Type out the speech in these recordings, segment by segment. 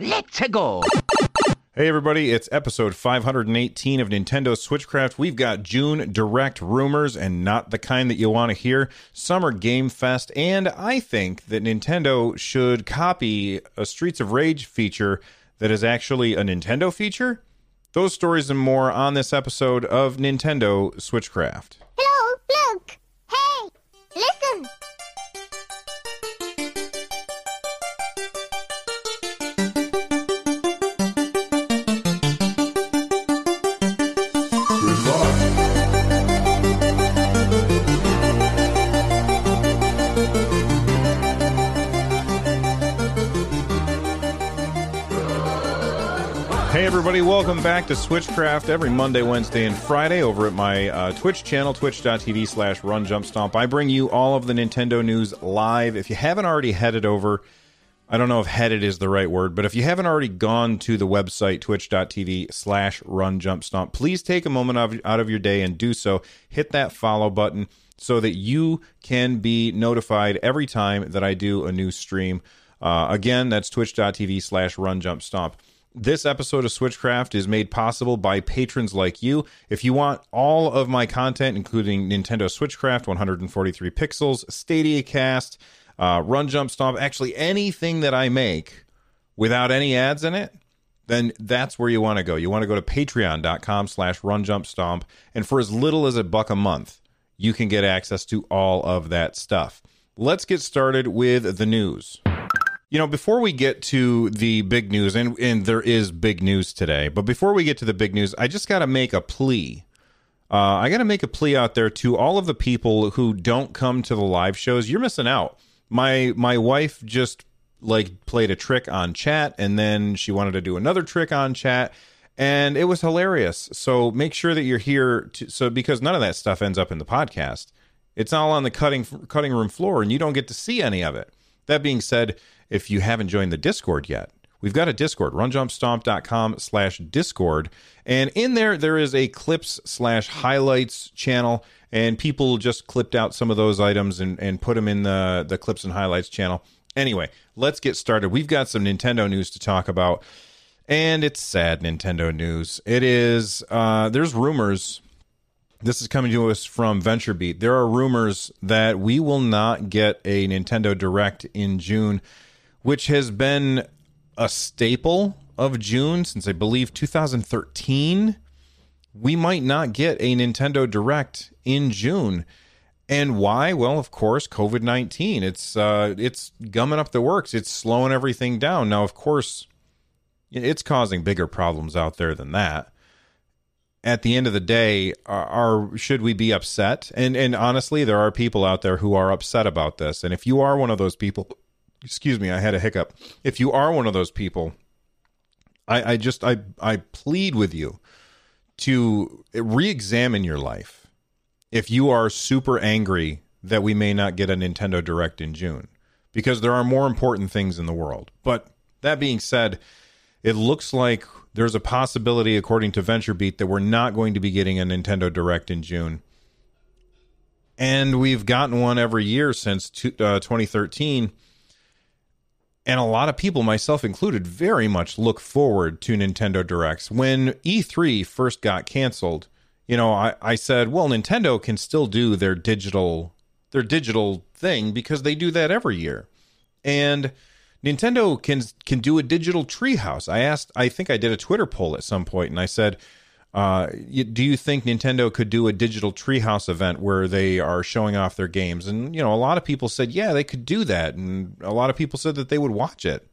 Let's go. Hey everybody, it's episode 518 of Nintendo Switchcraft. We've got June direct rumors and not the kind that you want to hear, Summer Game Fest, and I think that Nintendo should copy a Streets of Rage feature that is actually a Nintendo feature. Those stories and more on this episode of Nintendo Switchcraft. Everybody, welcome back to Switchcraft every Monday, Wednesday, and Friday over at my uh, Twitch channel, twitch.tv slash run jump stomp. I bring you all of the Nintendo news live. If you haven't already headed over, I don't know if headed is the right word, but if you haven't already gone to the website, twitch.tv slash run jump stomp, please take a moment out of your day and do so. Hit that follow button so that you can be notified every time that I do a new stream. Uh, again, that's twitch.tv slash run jump stomp. This episode of Switchcraft is made possible by patrons like you. If you want all of my content, including Nintendo Switchcraft, 143 pixels, Stadia Cast, uh, Run Jump Stomp, actually anything that I make without any ads in it, then that's where you want to go. You want to go to patreon.com slash run jump stomp. And for as little as a buck a month, you can get access to all of that stuff. Let's get started with the news. You know, before we get to the big news, and, and there is big news today, but before we get to the big news, I just got to make a plea. Uh, I got to make a plea out there to all of the people who don't come to the live shows. You're missing out. My my wife just like played a trick on chat, and then she wanted to do another trick on chat, and it was hilarious. So make sure that you're here. To, so because none of that stuff ends up in the podcast, it's all on the cutting cutting room floor, and you don't get to see any of it. That being said, if you haven't joined the Discord yet, we've got a Discord, runjumpstomp.com slash Discord. And in there, there is a clips slash highlights channel. And people just clipped out some of those items and, and put them in the, the clips and highlights channel. Anyway, let's get started. We've got some Nintendo news to talk about. And it's sad Nintendo news. It is, uh, there's rumors this is coming to us from VentureBeat. There are rumors that we will not get a Nintendo Direct in June, which has been a staple of June since I believe 2013. We might not get a Nintendo Direct in June. And why? Well, of course, COVID nineteen. It's uh, it's gumming up the works. It's slowing everything down. Now, of course, it's causing bigger problems out there than that at the end of the day, are, are, should we be upset? And and honestly, there are people out there who are upset about this. And if you are one of those people, excuse me, I had a hiccup. If you are one of those people, I, I just I I plead with you to re-examine your life. If you are super angry that we may not get a Nintendo Direct in June, because there are more important things in the world. But that being said, it looks like there's a possibility, according to VentureBeat, that we're not going to be getting a Nintendo Direct in June. And we've gotten one every year since uh, 2013. And a lot of people, myself included, very much look forward to Nintendo Directs. When E3 first got canceled, you know, I, I said, well, Nintendo can still do their digital their digital thing because they do that every year. And Nintendo can can do a digital treehouse. I asked, I think I did a Twitter poll at some point, and I said, uh, "Do you think Nintendo could do a digital treehouse event where they are showing off their games?" And you know, a lot of people said, "Yeah, they could do that," and a lot of people said that they would watch it.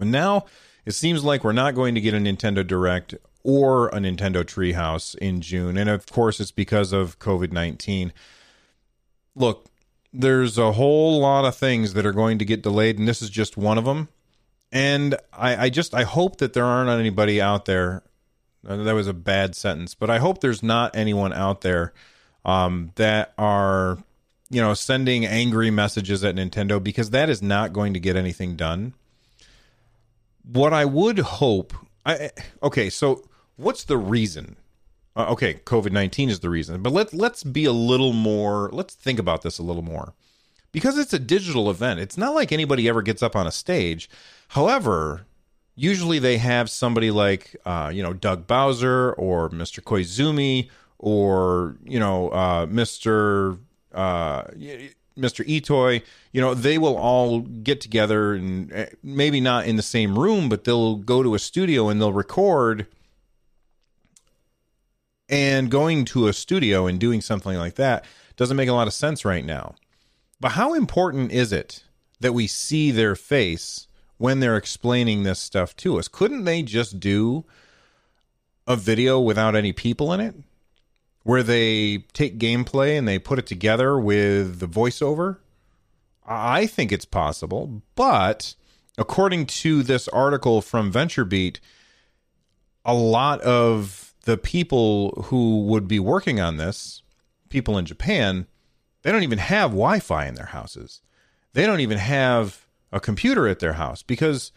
And now it seems like we're not going to get a Nintendo Direct or a Nintendo Treehouse in June, and of course, it's because of COVID nineteen. Look, there's a whole lot of things that are going to get delayed, and this is just one of them. And I, I just I hope that there aren't anybody out there. Uh, that was a bad sentence, but I hope there's not anyone out there um, that are you know sending angry messages at Nintendo because that is not going to get anything done. What I would hope, I okay, so what's the reason uh, okay, COVID nineteen is the reason, but let's let's be a little more. Let's think about this a little more, because it's a digital event. It's not like anybody ever gets up on a stage. However, usually they have somebody like uh, you know Doug Bowser or Mr. Koizumi or you know uh, Mr. Uh, Mr. Itoi. You know they will all get together and eh, maybe not in the same room, but they'll go to a studio and they'll record. And going to a studio and doing something like that doesn't make a lot of sense right now. But how important is it that we see their face when they're explaining this stuff to us. Couldn't they just do a video without any people in it? Where they take gameplay and they put it together with the voiceover? I think it's possible, but according to this article from VentureBeat, a lot of the people who would be working on this, people in Japan, they don't even have Wi Fi in their houses. They don't even have a computer at their house because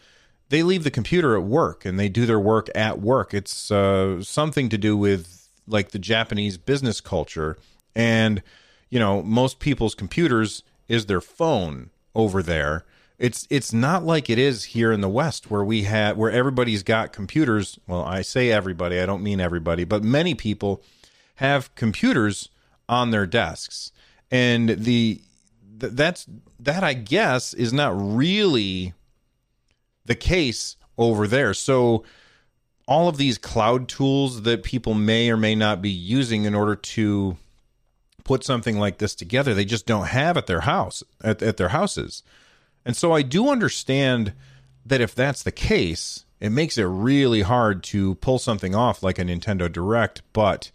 they leave the computer at work and they do their work at work. It's uh, something to do with like the Japanese business culture. And, you know, most people's computers is their phone over there. It's it's not like it is here in the West where we have where everybody's got computers. Well, I say everybody, I don't mean everybody, but many people have computers on their desks. And the th- that's that I guess is not really the case over there. So all of these cloud tools that people may or may not be using in order to put something like this together, they just don't have at their house at, at their houses. And so I do understand that if that's the case, it makes it really hard to pull something off like a Nintendo Direct, but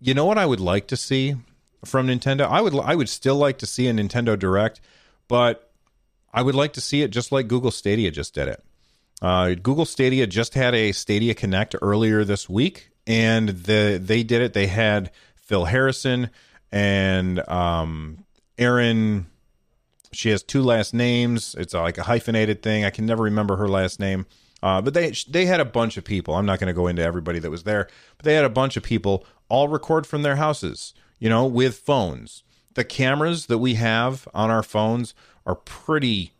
you know what I would like to see from Nintendo. I would I would still like to see a Nintendo Direct, but I would like to see it just like Google Stadia just did it. Uh, Google Stadia just had a Stadia Connect earlier this week, and the they did it. They had Phil Harrison and um, Erin. She has two last names. It's like a hyphenated thing. I can never remember her last name. Uh, but they they had a bunch of people. I'm not going to go into everybody that was there, but they had a bunch of people all record from their houses you know, with phones. The cameras that we have on our phones are pretty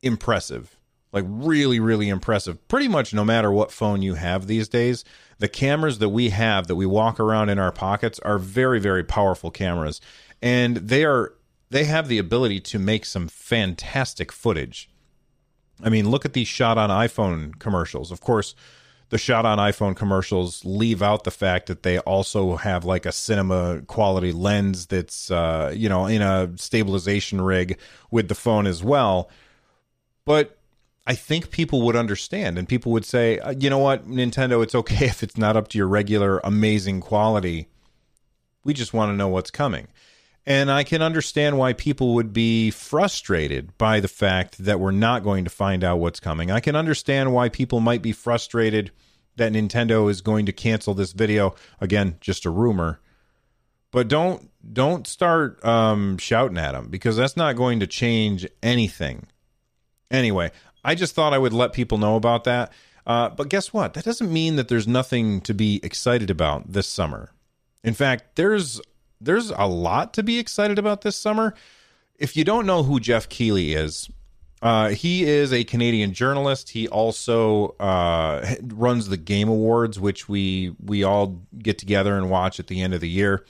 impressive. Like really, really impressive. Pretty much no matter what phone you have these days, the cameras that we have that we walk around in our pockets are very, very powerful cameras. And they are they have the ability to make some fantastic footage. I mean, look at these shot on iPhone commercials. Of course, the shot on iPhone commercials leave out the fact that they also have like a cinema quality lens that's uh, you know in a stabilization rig with the phone as well. But I think people would understand and people would say, uh, you know what, Nintendo, it's okay if it's not up to your regular amazing quality. We just want to know what's coming. And I can understand why people would be frustrated by the fact that we're not going to find out what's coming. I can understand why people might be frustrated that Nintendo is going to cancel this video. Again, just a rumor. But don't don't start um, shouting at them because that's not going to change anything. Anyway, I just thought I would let people know about that. Uh, but guess what? That doesn't mean that there's nothing to be excited about this summer. In fact, there's there's a lot to be excited about this summer. If you don't know who Geoff Keighley is, uh, he is a Canadian journalist. He also uh, runs the Game Awards, which we we all get together and watch at the end of the year.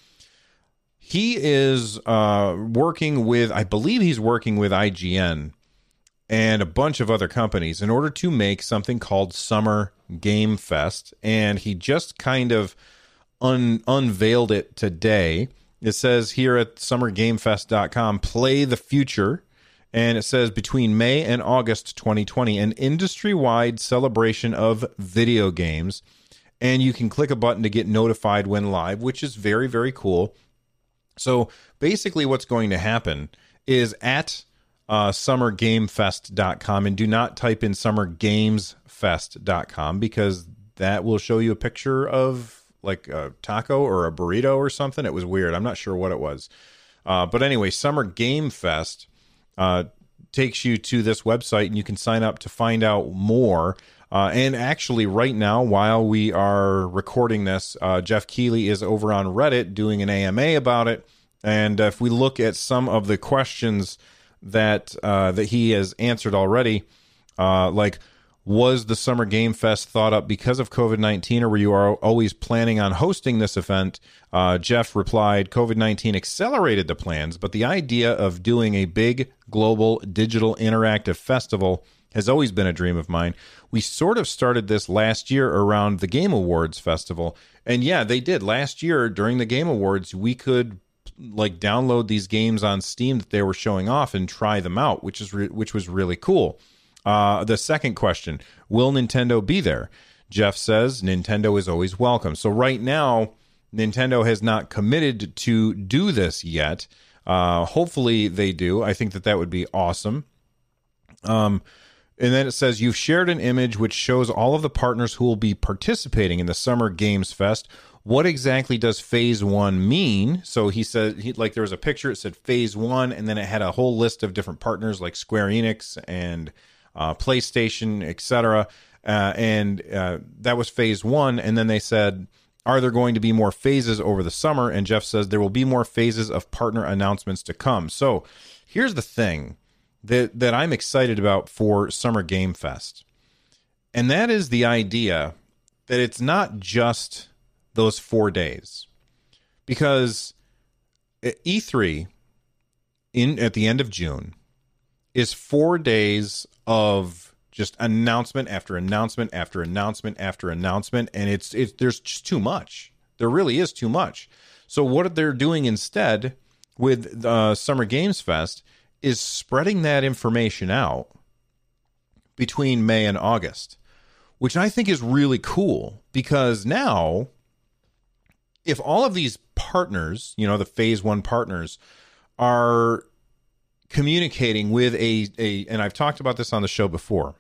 He is uh, working with, I believe, he's working with IGN and a bunch of other companies in order to make something called Summer Game Fest, and he just kind of un- unveiled it today. It says here at summergamefest.com, play the future and it says between May and August 2020, an industry wide celebration of video games. And you can click a button to get notified when live, which is very, very cool. So basically, what's going to happen is at uh, summergamefest.com and do not type in summergamesfest.com because that will show you a picture of like a taco or a burrito or something. It was weird. I'm not sure what it was. Uh, but anyway, Summer Game Fest uh, takes you to this website and you can sign up to find out more. Uh, and actually, right now, while we are recording this, uh, Geoff Keighley is over on Reddit doing an AMA about it. And if we look at some of the questions that uh, that he has answered already, uh, like was the Summer Game Fest thought up because of COVID 19, or were you always planning on hosting this event? Uh, Geoff replied COVID 19 accelerated the plans, but the idea of doing a big global digital interactive festival has always been a dream of mine. We sort of started this last year around the Game Awards festival. And yeah, they did. Last year during the Game Awards, we could like download these games on Steam that they were showing off and try them out, which is re- which was really cool. Uh, the second question Will Nintendo be there? Geoff says Nintendo is always welcome. So, right now, Nintendo has not committed to do this yet. Uh, hopefully, they do. I think that that would be awesome. Um, and then it says you've shared an image which shows all of the partners who will be participating in the Summer Games Fest. What exactly does phase one mean? So he said, he, like, there was a picture, it said phase one, and then it had a whole list of different partners like Square Enix and uh, PlayStation, etc. Uh, and uh, that was phase one. And then they said, are there going to be more phases over the summer? And Geoff says there will be more phases of partner announcements to come. So here's the thing that that I'm excited about for Summer Game Fest, and that is the idea that it's not just those four days, because E3 in at the end of June is four days of just announcement after announcement after announcement after announcement, and it's it's there's just too much. There really is too much. So what they're doing instead with uh, Summer Games Fest is spreading that information out between May and August, which I think is really cool because now, if all of these partners, you know, the phase one partners, are communicating with a, a and I've talked about this on the show before,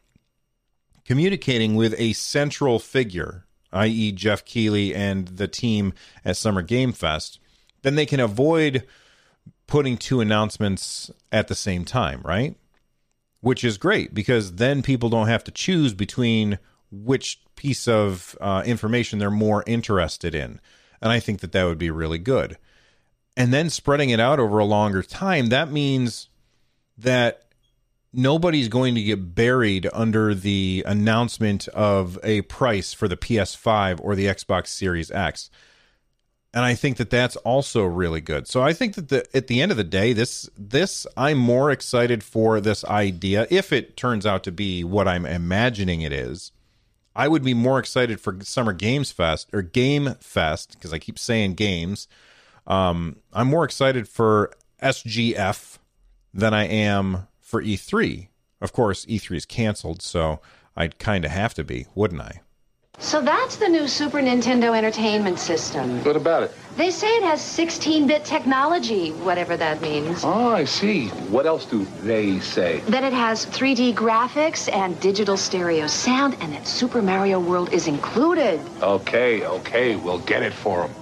communicating with a central figure, i.e., Geoff Keighley and the team at Summer Game Fest, then they can avoid putting two announcements at the same time, right? Which is great because then people don't have to choose between which piece of uh, information they're more interested in. And I think that that would be really good. And then spreading it out over a longer time, that means that nobody's going to get buried under the announcement of a price for the PS5 or the Xbox Series X and I think that that's also really good. So I think that the, at the end of the day, this this I'm more excited for this idea if it turns out to be what I'm imagining it is. I would be more excited for Summer Games Fest or Game Fest because I keep saying games. Um, I'm more excited for SGF than I am for E3. Of course, E3 is canceled, so I'd kind of have to be, wouldn't I? So that's the new Super Nintendo Entertainment System. What about it? They say it has 16-bit technology, whatever that means. Oh, I see. What else do they say? That it has 3D graphics and digital stereo sound, and that Super Mario World is included. Okay, okay, we'll get it for them.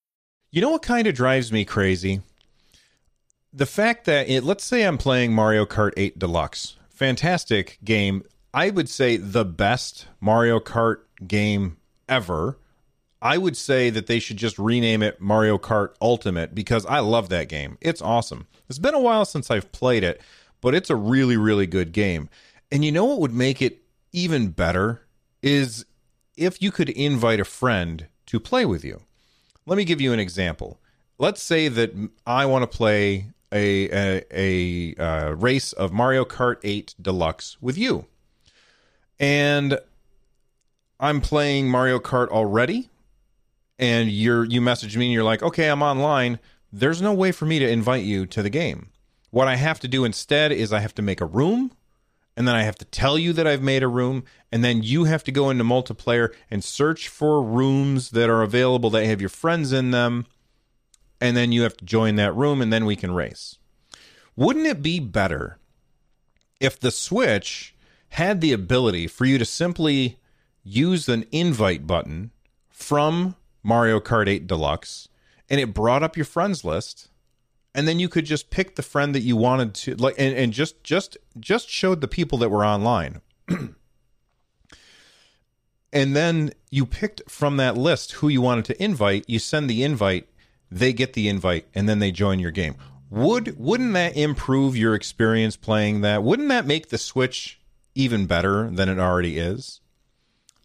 You know what kind of drives me crazy? The fact that it, let's say I'm playing Mario Kart 8 Deluxe. Fantastic game. I would say the best Mario Kart game ever. I would say that they should just rename it Mario Kart Ultimate because I love that game. It's awesome. It's been a while since I've played it, but it's a really, really good game. And you know what would make it even better is if you could invite a friend to play with you. Let me give you an example. Let's say that I want to play a, a, a uh, race of Mario Kart 8 Deluxe with you. and I'm playing Mario Kart already, and you're you message me and you're like, okay, I'm online. There's no way for me to invite you to the game. What I have to do instead is I have to make a room, and then I have to tell you that I've made a room, and then you have to go into multiplayer and search for rooms that are available that have your friends in them, and then you have to join that room, and then we can race. Wouldn't it be better if the Switch had the ability for you to simply use an invite button from Mario Kart 8 Deluxe and it brought up your friends list and then you could just pick the friend that you wanted to like and, and just just just showed the people that were online. And then you picked from that list who you wanted to invite. You send the invite. They get the invite and then they join your game. Would wouldn't that improve your experience playing that? Wouldn't that make the switch even better than it already is?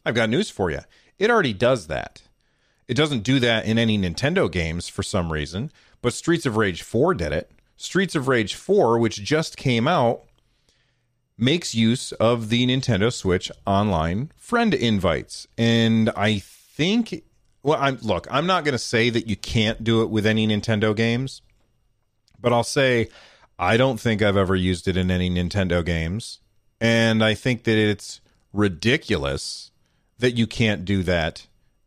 I've got news for you it already does that. It doesn't do that in any nintendo games for some reason but streets of rage 4 did it streets of rage 4 which just came out makes use of the nintendo switch online friend invites and i think well i'm look i'm not going to say that you can't do it with any nintendo games but I'll say I don't think I've ever used it in any Nintendo games. And I think that it's ridiculous that you can't do that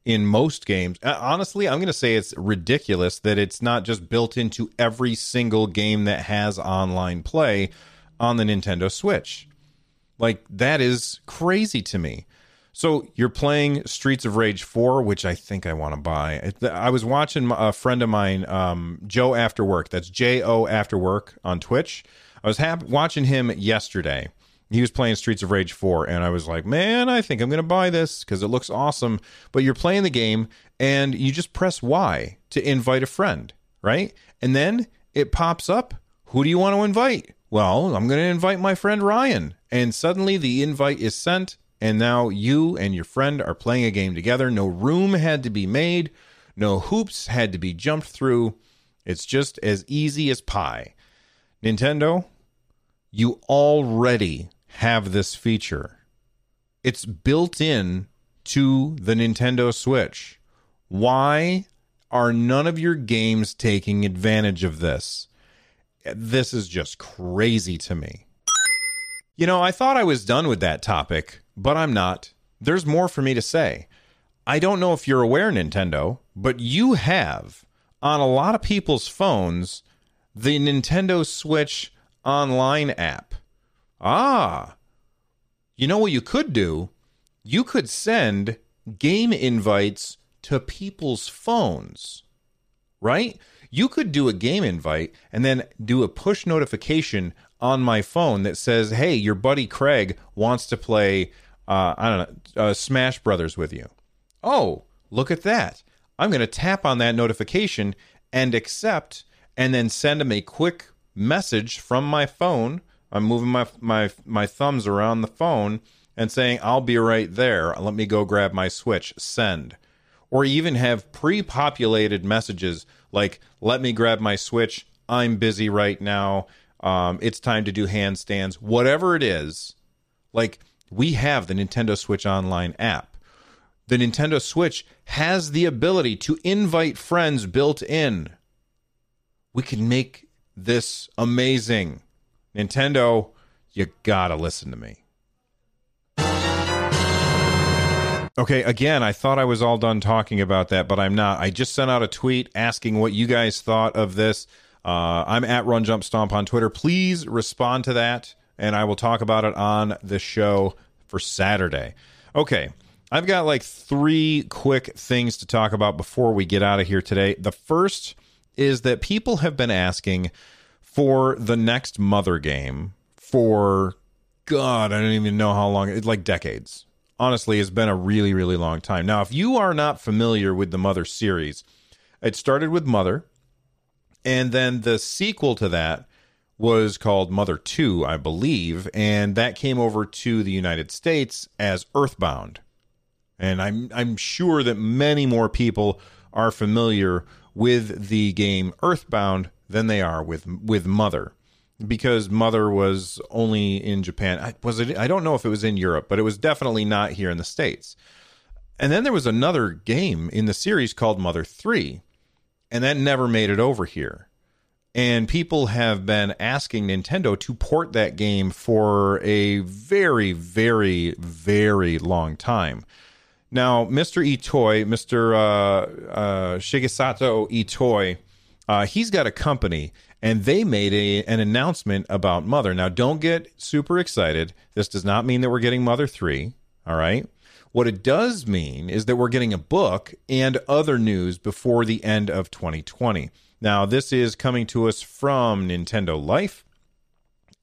in most games. Uh, Honestly, I'm going to say it's ridiculous that it's not just built into every single game that has online play on the Nintendo Switch. Like, that is crazy to me. So you're playing Streets of Rage 4, which I think I want to buy. I was watching a friend of mine, um, Joe After Work. That's J O After Work on Twitch. I was watching him yesterday. He was playing Streets of Rage 4, and I was like, man, I think I'm going to buy this because it looks awesome. But you're playing the game, and you just press Y to invite a friend, right? And then it pops up. Who do you want to invite? Well, I'm going to invite my friend Ryan. And suddenly the invite is sent and now you and your friend are playing a game together. No room had to be made, no hoops had to be jumped through. It's just as easy as pie. Nintendo, you already have this feature. It's built in to the Nintendo Switch. Why are none of your games taking advantage of this? This is just crazy to me. You know, I thought I was done with that topic, but I'm not. There's more for me to say. I don't know if you're aware, Nintendo, but you have on a lot of people's phones the Nintendo Switch online app. Ah, you know what you could do? You could send game invites to people's phones, right? You could do a game invite and then do a push notification on my phone that says, "Hey, your buddy Craig wants to play uh, I don't know, uh, Smash Brothers with you." Oh, look at that! I'm going to tap on that notification and accept, and then send him a quick message from my phone. I'm moving my my my thumbs around the phone and saying, "I'll be right there. Let me go grab my Switch." Send, or even have pre-populated messages like, "Let me grab my Switch. I'm busy right now." um, it's time to do handstands, whatever it is. Like we have the Nintendo Switch Online app. The Nintendo Switch has the ability to invite friends built in. We can make this amazing. Nintendo, you gotta listen to me. Okay, again, I thought I was all done talking about that, but I'm not. I just sent out a tweet asking what you guys thought of this. Uh, I'm at Run Jump Stomp on Twitter. Please respond to that, and I will talk about it on the show for Saturday. Okay, I've got like three quick things to talk about before we get out of here today. The first is that people have been asking for the next Mother game for God, I don't even know how long. It's like decades. Honestly, it's been a really, really long time. Now, if you are not familiar with the Mother series, it started with Mother, and then the sequel to that was called Mother 2, I believe, and that came over to the United States as Earthbound. And I'm I'm sure that many more people are familiar with the game Earthbound than they are with with Mother. because Mother was only in Japan. I, was it? I don't know if it was in Europe, but it was definitely not here in the states. And then there was another game in the series called Mother Three, and that never made it over here. And people have been asking Nintendo to port that game for a very, very, very long time. Now, Mr. Itoi, Mr. Uh, uh, Shigesato Itoi, uh, he's got a company and they made a, an announcement about Mother. Now, don't get super excited. This does not mean that we're getting Mother 3. All right. What it does mean is that we're getting a book and other news before the end of 2020. Now, this is coming to us from Nintendo Life,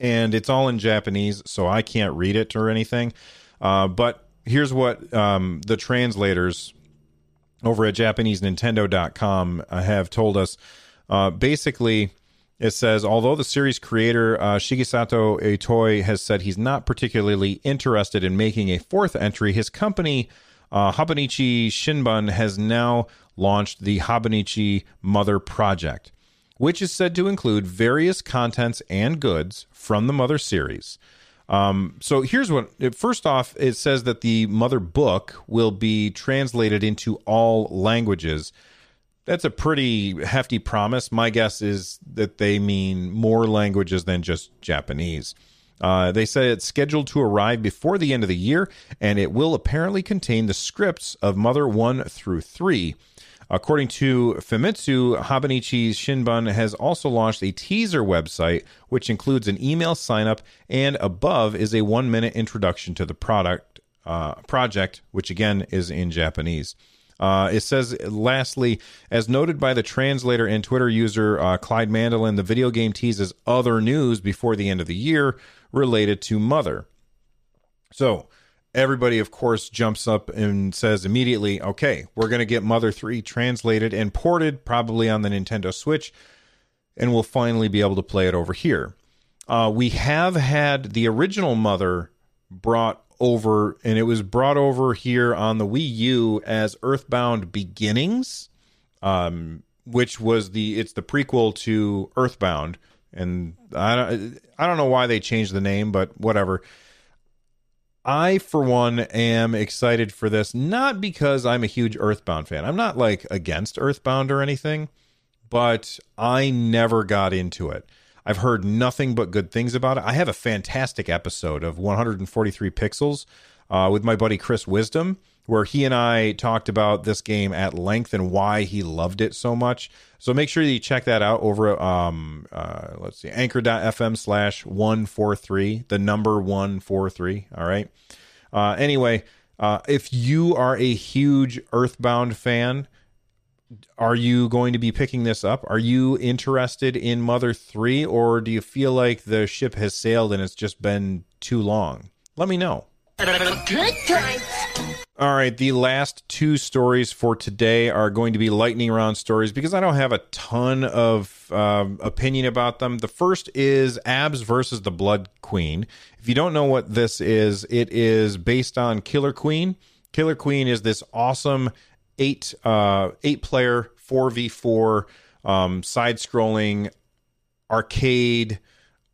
and it's all in Japanese, so I can't read it or anything. Uh, but here's what um, the translators over at JapaneseNintendo.com uh, have told us. Uh, basically, it says, although the series creator uh, Shigesato Itoi has said he's not particularly interested in making a fourth entry, his company uh, Hobonichi Shinbun has now launched the Hobonichi Mother Project, which is said to include various contents and goods from the Mother series. Um, so here's what. First off, it says that the Mother book will be translated into all languages that's a pretty hefty promise. My guess is that they mean more languages than just Japanese. Uh, they say it's scheduled to arrive before the end of the year, and it will apparently contain the scripts of Mother 1 through 3. According to Famitsu, Hobonichi Shinbun has also launched a teaser website, which includes an email sign-up, and above is a one-minute introduction to the product uh, project, which again is in Japanese. Uh, it says, lastly, as noted by the translator and Twitter user uh, Clyde Mandelin, the video game teases other news before the end of the year related to Mother. So, everybody, of course, jumps up and says immediately, okay, we're going to get Mother 3 translated and ported, probably on the Nintendo Switch, and we'll finally be able to play it over here. Uh, we have had the original Mother brought over, and it was brought over here on the Wii U as Earthbound Beginnings, um, which was the it's the prequel to Earthbound, and I don't I don't know why they changed the name, but whatever. I, for one, am excited for this, not because I'm a huge Earthbound fan. I'm not like against Earthbound or anything, but I never got into it. I've heard nothing but good things about it. I have a fantastic episode of 143 Pixels uh, with my buddy Chris Wisdom, where he and I talked about this game at length and why he loved it so much. So make sure you check that out over um uh, let's see anchor.fm slash 143, the number 143. All right. Uh, anyway, uh, if you are a huge Earthbound fan, are you going to be picking this up? Are you interested in Mother 3 or do you feel like the ship has sailed and it's just been too long? Let me know. Good times. All right, the last two stories for today are going to be lightning round stories because I don't have a ton of uh, opinion about them. The first is Abs versus the Blood Queen. If you don't know what this is, it is based on Killer Queen. Killer Queen is this awesome eight uh, eight player four v four um, side scrolling arcade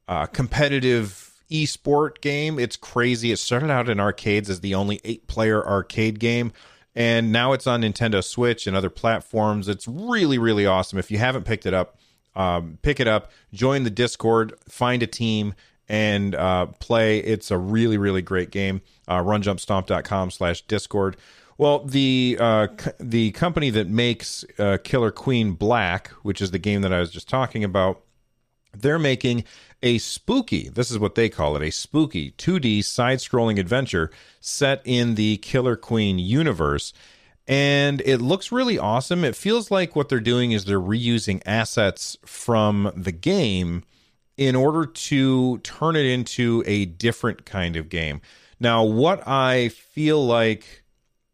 uh, competitive esport game. It's crazy. It started out in arcades as the only eight player arcade game. And now it's on Nintendo Switch and other platforms. It's really, really awesome. If you haven't picked it up, um, pick it up, join the Discord, find a team, and uh, play. It's a really, really great game. Uh, runjumpstomp.com slash Discord. Well, the uh, the company that makes uh, Killer Queen Black, which is the game that I was just talking about, they're making a spooky. This is what they call it: a spooky 2D side-scrolling adventure set in the Killer Queen universe. And it looks really awesome. It feels like what they're doing is they're reusing assets from the game in order to turn it into a different kind of game. Now, what I feel like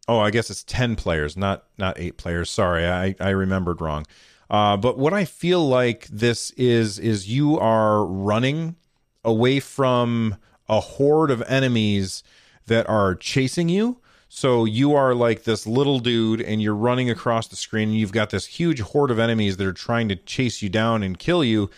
Oh, I guess it's ten players, not not eight players. Sorry, I I remembered wrong. Uh, but what I feel like this is is you are running away from a horde of enemies that are chasing you. So you are like this little dude and you're running across the screen and you've got this huge horde of enemies that are trying to chase you down and kill you.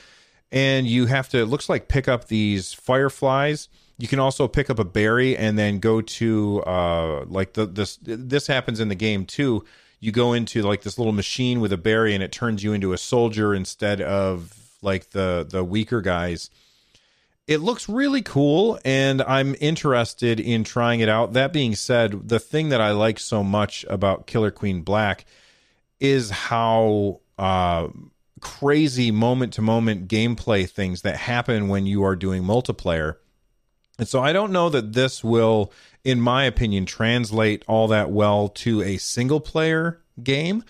and you have to. It looks like pick up these fireflies. You can also pick up a berry and then go to uh, like the this this happens in the game too. You go into like this little machine with a berry and it turns you into a soldier instead of like the the weaker guys. It looks really cool and I'm interested in trying it out. That being said, the thing that I like so much about Killer Queen Black is how uh, crazy moment to moment gameplay things that happen when you are doing multiplayer. And so I don't know that this will, in my opinion, translate all that well to a single player game.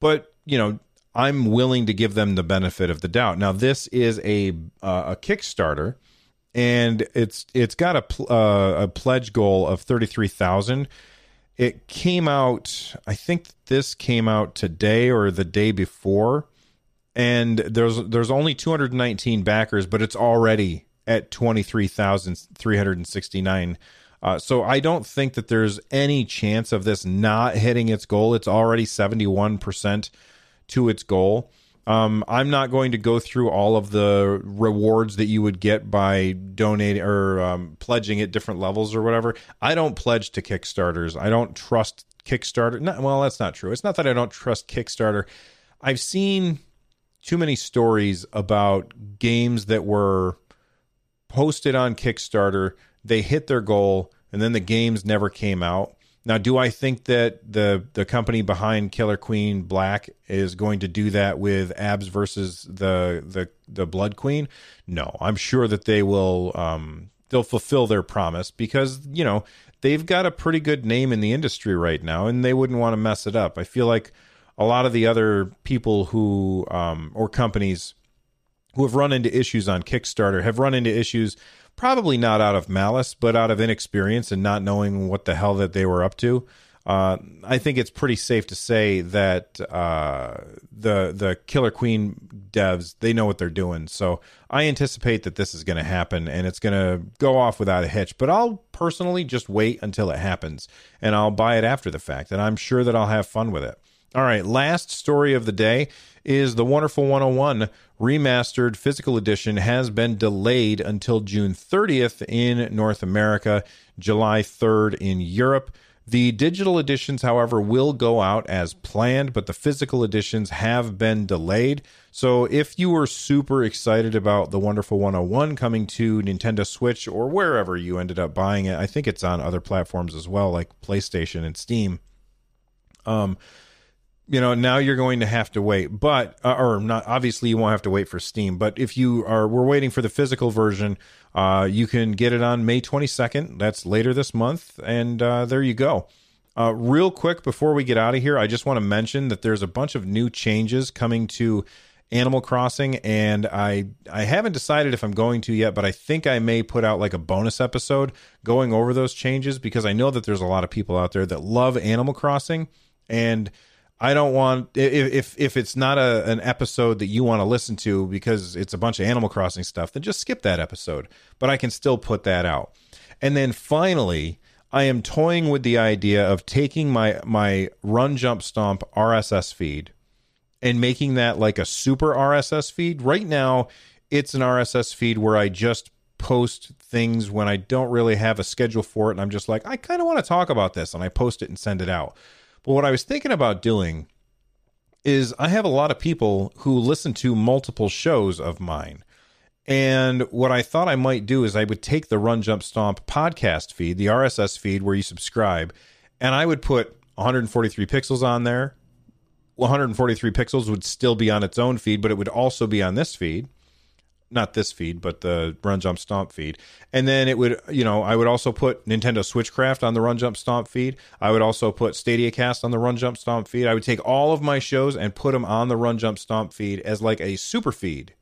But, you know, I'm willing to give them the benefit of the doubt. Now, this is a uh, a Kickstarter, and it's it's got a pl- uh, a pledge goal of thirty three thousand. It came out, I think this came out today or the day before, and there's there's only 219 backers, but it's already at 23,369. Uh, so I don't think that there's any chance of this not hitting its goal. It's already 71% to its goal. Um, I'm not going to go through all of the rewards that you would get by donating or um, pledging at different levels or whatever. I don't pledge to Kickstarters. I don't trust Kickstarter. Not, well, that's not true. It's not that I don't trust Kickstarter. I've seen too many stories about games that were posted on Kickstarter. They hit their goal, and then the games never came out. Now, do I think that the the company behind Killer Queen Black is going to do that with Abs versus the the the Blood Queen? No, I'm sure that they will. Um, they'll fulfill their promise because you know they've got a pretty good name in the industry right now, and they wouldn't want to mess it up. I feel like a lot of the other people who um, or companies who have run into issues on Kickstarter have run into issues probably not out of malice, but out of inexperience and not knowing what the hell that they were up to. Uh, I think it's pretty safe to say that uh, the the Killer Queen devs they know what they're doing. So I anticipate that this is going to happen and it's going to go off without a hitch. But I'll personally just wait until it happens and I'll buy it after the fact, and I'm sure that I'll have fun with it. All right, last story of the day is the Wonderful 101 remastered physical edition has been delayed until June 30th in North America, July 3rd in Europe. The digital editions, however, will go out as planned, but the physical editions have been delayed. So if you were super excited about the Wonderful 101 coming to Nintendo Switch or wherever you ended up buying it, I think it's on other platforms as well, like PlayStation and Steam. Um, you know now you're going to have to wait. But uh, or not obviously you won't have to wait for steam. But if you are we're waiting for the physical version uh, you can get it on may 22nd that's later this month. And uh, there you go. Uh, real quick before we get out of here i just want to mention that there's a bunch of new changes coming to animal crossing. And i i haven't decided if i'm going to yet but i think i may put out like a bonus episode going over those changes because i know that there's a lot of people out there that love animal crossing. And I don't want if if if it's not a an episode that you want to listen to because it's a bunch of Animal Crossing stuff, then just skip that episode. But I can still put that out. And then finally, I am toying with the idea of taking my my Run Jump Stomp RSS feed and making that like a super RSS feed. Right now, it's an RSS feed where I just post things when I don't really have a schedule for it and I'm just like, I kind of want to talk about this and I post it and send it out. But what I was thinking about doing is I have a lot of people who listen to multiple shows of mine. And what I thought I might do is I would take the Run Jump Stomp podcast feed, the RSS feed where you subscribe, and I would put 143 pixels on there. 143 pixels would still be on its own feed, but it would also be on this feed not this feed, but the Run Jump Stomp feed. And then it would, you know, I would also put Nintendo Switchcraft on the Run Jump Stomp feed. I would also put Stadia Cast on the Run Jump Stomp feed. I would take all of my shows and put them on the Run Jump Stomp feed as like a super feed.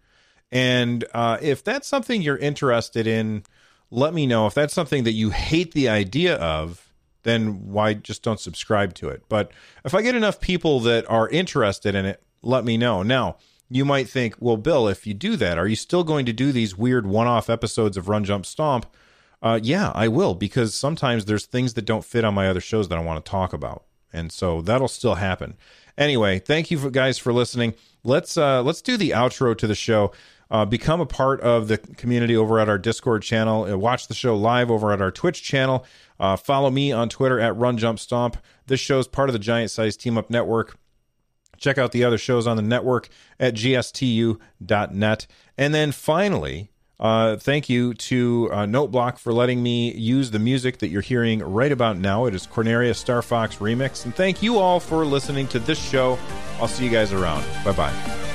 And uh, if that's something you're interested in, let me know. If that's something that you hate the idea of, then why just don't subscribe to it? But if I get enough people that are interested in it, let me know. Now, you might think, well, Bill, if you do that, are you still going to do these weird one off episodes of Run Jump Stomp? Uh, yeah, I will, because sometimes there's things that don't fit on my other shows that I want to talk about. And so that'll still happen. Anyway, thank you for, guys for listening. Let's uh, let's do the outro to the show. uh, become a part of the community over at our Discord channel. Uh, watch the show live over at our Twitch channel. Uh, follow me on Twitter at Run Jump Stomp. This show is part of the Giant Size Team Up Network. Check out the other shows on the network at gstu.net. And then finally, uh, thank you to uh, Noteblock for letting me use the music that you're hearing right about now. It is Corneria Star Fox Remix. And thank you all for listening to this show. I'll see you guys around. Bye bye.